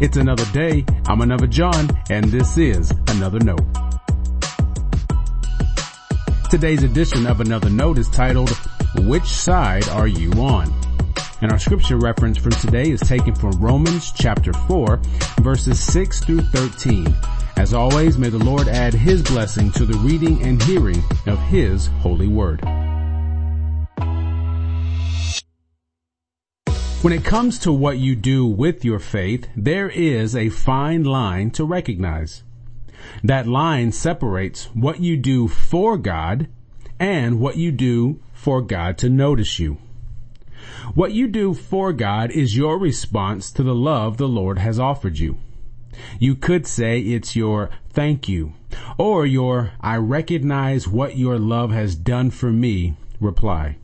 It's another day. I'm another John, and this is another note. Today's edition of another note is titled, Which Side Are You On? And our scripture reference for today is taken from Romans chapter 4, verses 6 through 13. As always, may the Lord add His blessing to the reading and hearing of His holy word. When it comes to what you do with your faith, there is a fine line to recognize. That line separates what you do for God and what you do for God to notice you. What you do for God is your response to the love the Lord has offered you. You could say it's your thank you or your I recognize what your love has done for me reply.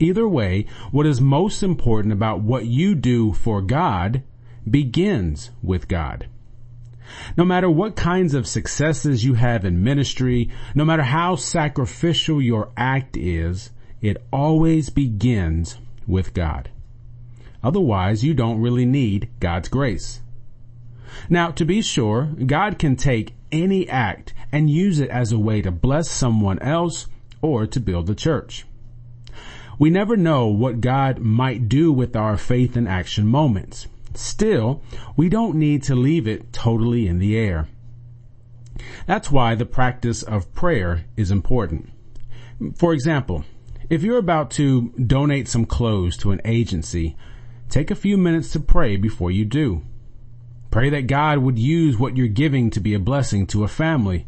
Either way, what is most important about what you do for God begins with God. No matter what kinds of successes you have in ministry, no matter how sacrificial your act is, it always begins with God. Otherwise, you don't really need God's grace. Now, to be sure, God can take any act and use it as a way to bless someone else or to build the church. We never know what God might do with our faith and action moments. Still, we don't need to leave it totally in the air. That's why the practice of prayer is important. For example, if you're about to donate some clothes to an agency, take a few minutes to pray before you do. Pray that God would use what you're giving to be a blessing to a family.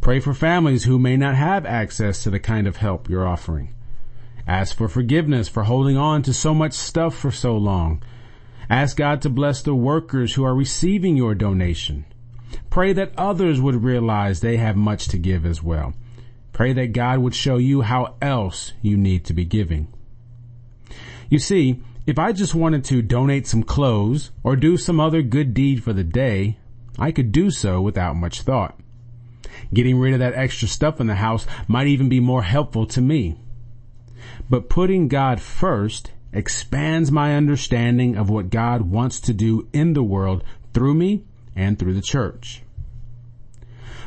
Pray for families who may not have access to the kind of help you're offering. Ask for forgiveness for holding on to so much stuff for so long. Ask God to bless the workers who are receiving your donation. Pray that others would realize they have much to give as well. Pray that God would show you how else you need to be giving. You see, if I just wanted to donate some clothes or do some other good deed for the day, I could do so without much thought. Getting rid of that extra stuff in the house might even be more helpful to me. But putting God first expands my understanding of what God wants to do in the world through me and through the church.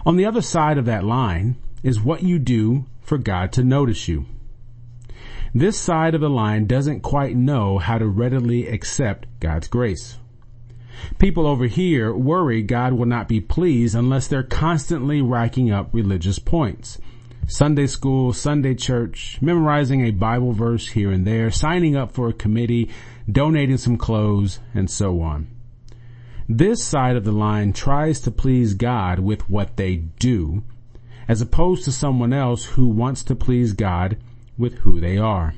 On the other side of that line is what you do for God to notice you. This side of the line doesn't quite know how to readily accept God's grace. People over here worry God will not be pleased unless they're constantly racking up religious points Sunday school, Sunday church, memorizing a Bible verse here and there, signing up for a committee, donating some clothes, and so on. This side of the line tries to please God with what they do, as opposed to someone else who wants to please God with who they are.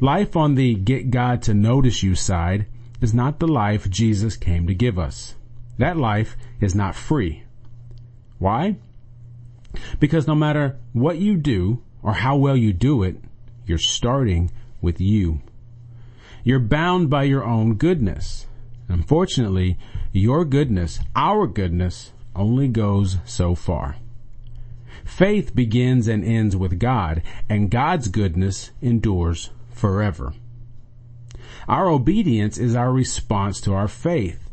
Life on the get God to notice you side is not the life Jesus came to give us. That life is not free. Why? Because no matter what you do or how well you do it, you're starting with you. You're bound by your own goodness. Unfortunately, your goodness, our goodness, only goes so far. Faith begins and ends with God, and God's goodness endures forever. Our obedience is our response to our faith.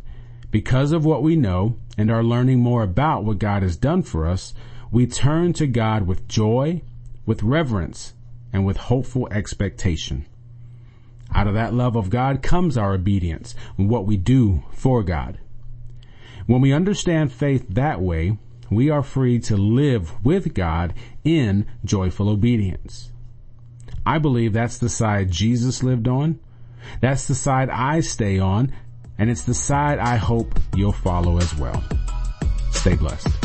Because of what we know and are learning more about what God has done for us, we turn to God with joy, with reverence, and with hopeful expectation. Out of that love of God comes our obedience and what we do for God. When we understand faith that way, we are free to live with God in joyful obedience. I believe that's the side Jesus lived on. That's the side I stay on, and it's the side I hope you'll follow as well. Stay blessed.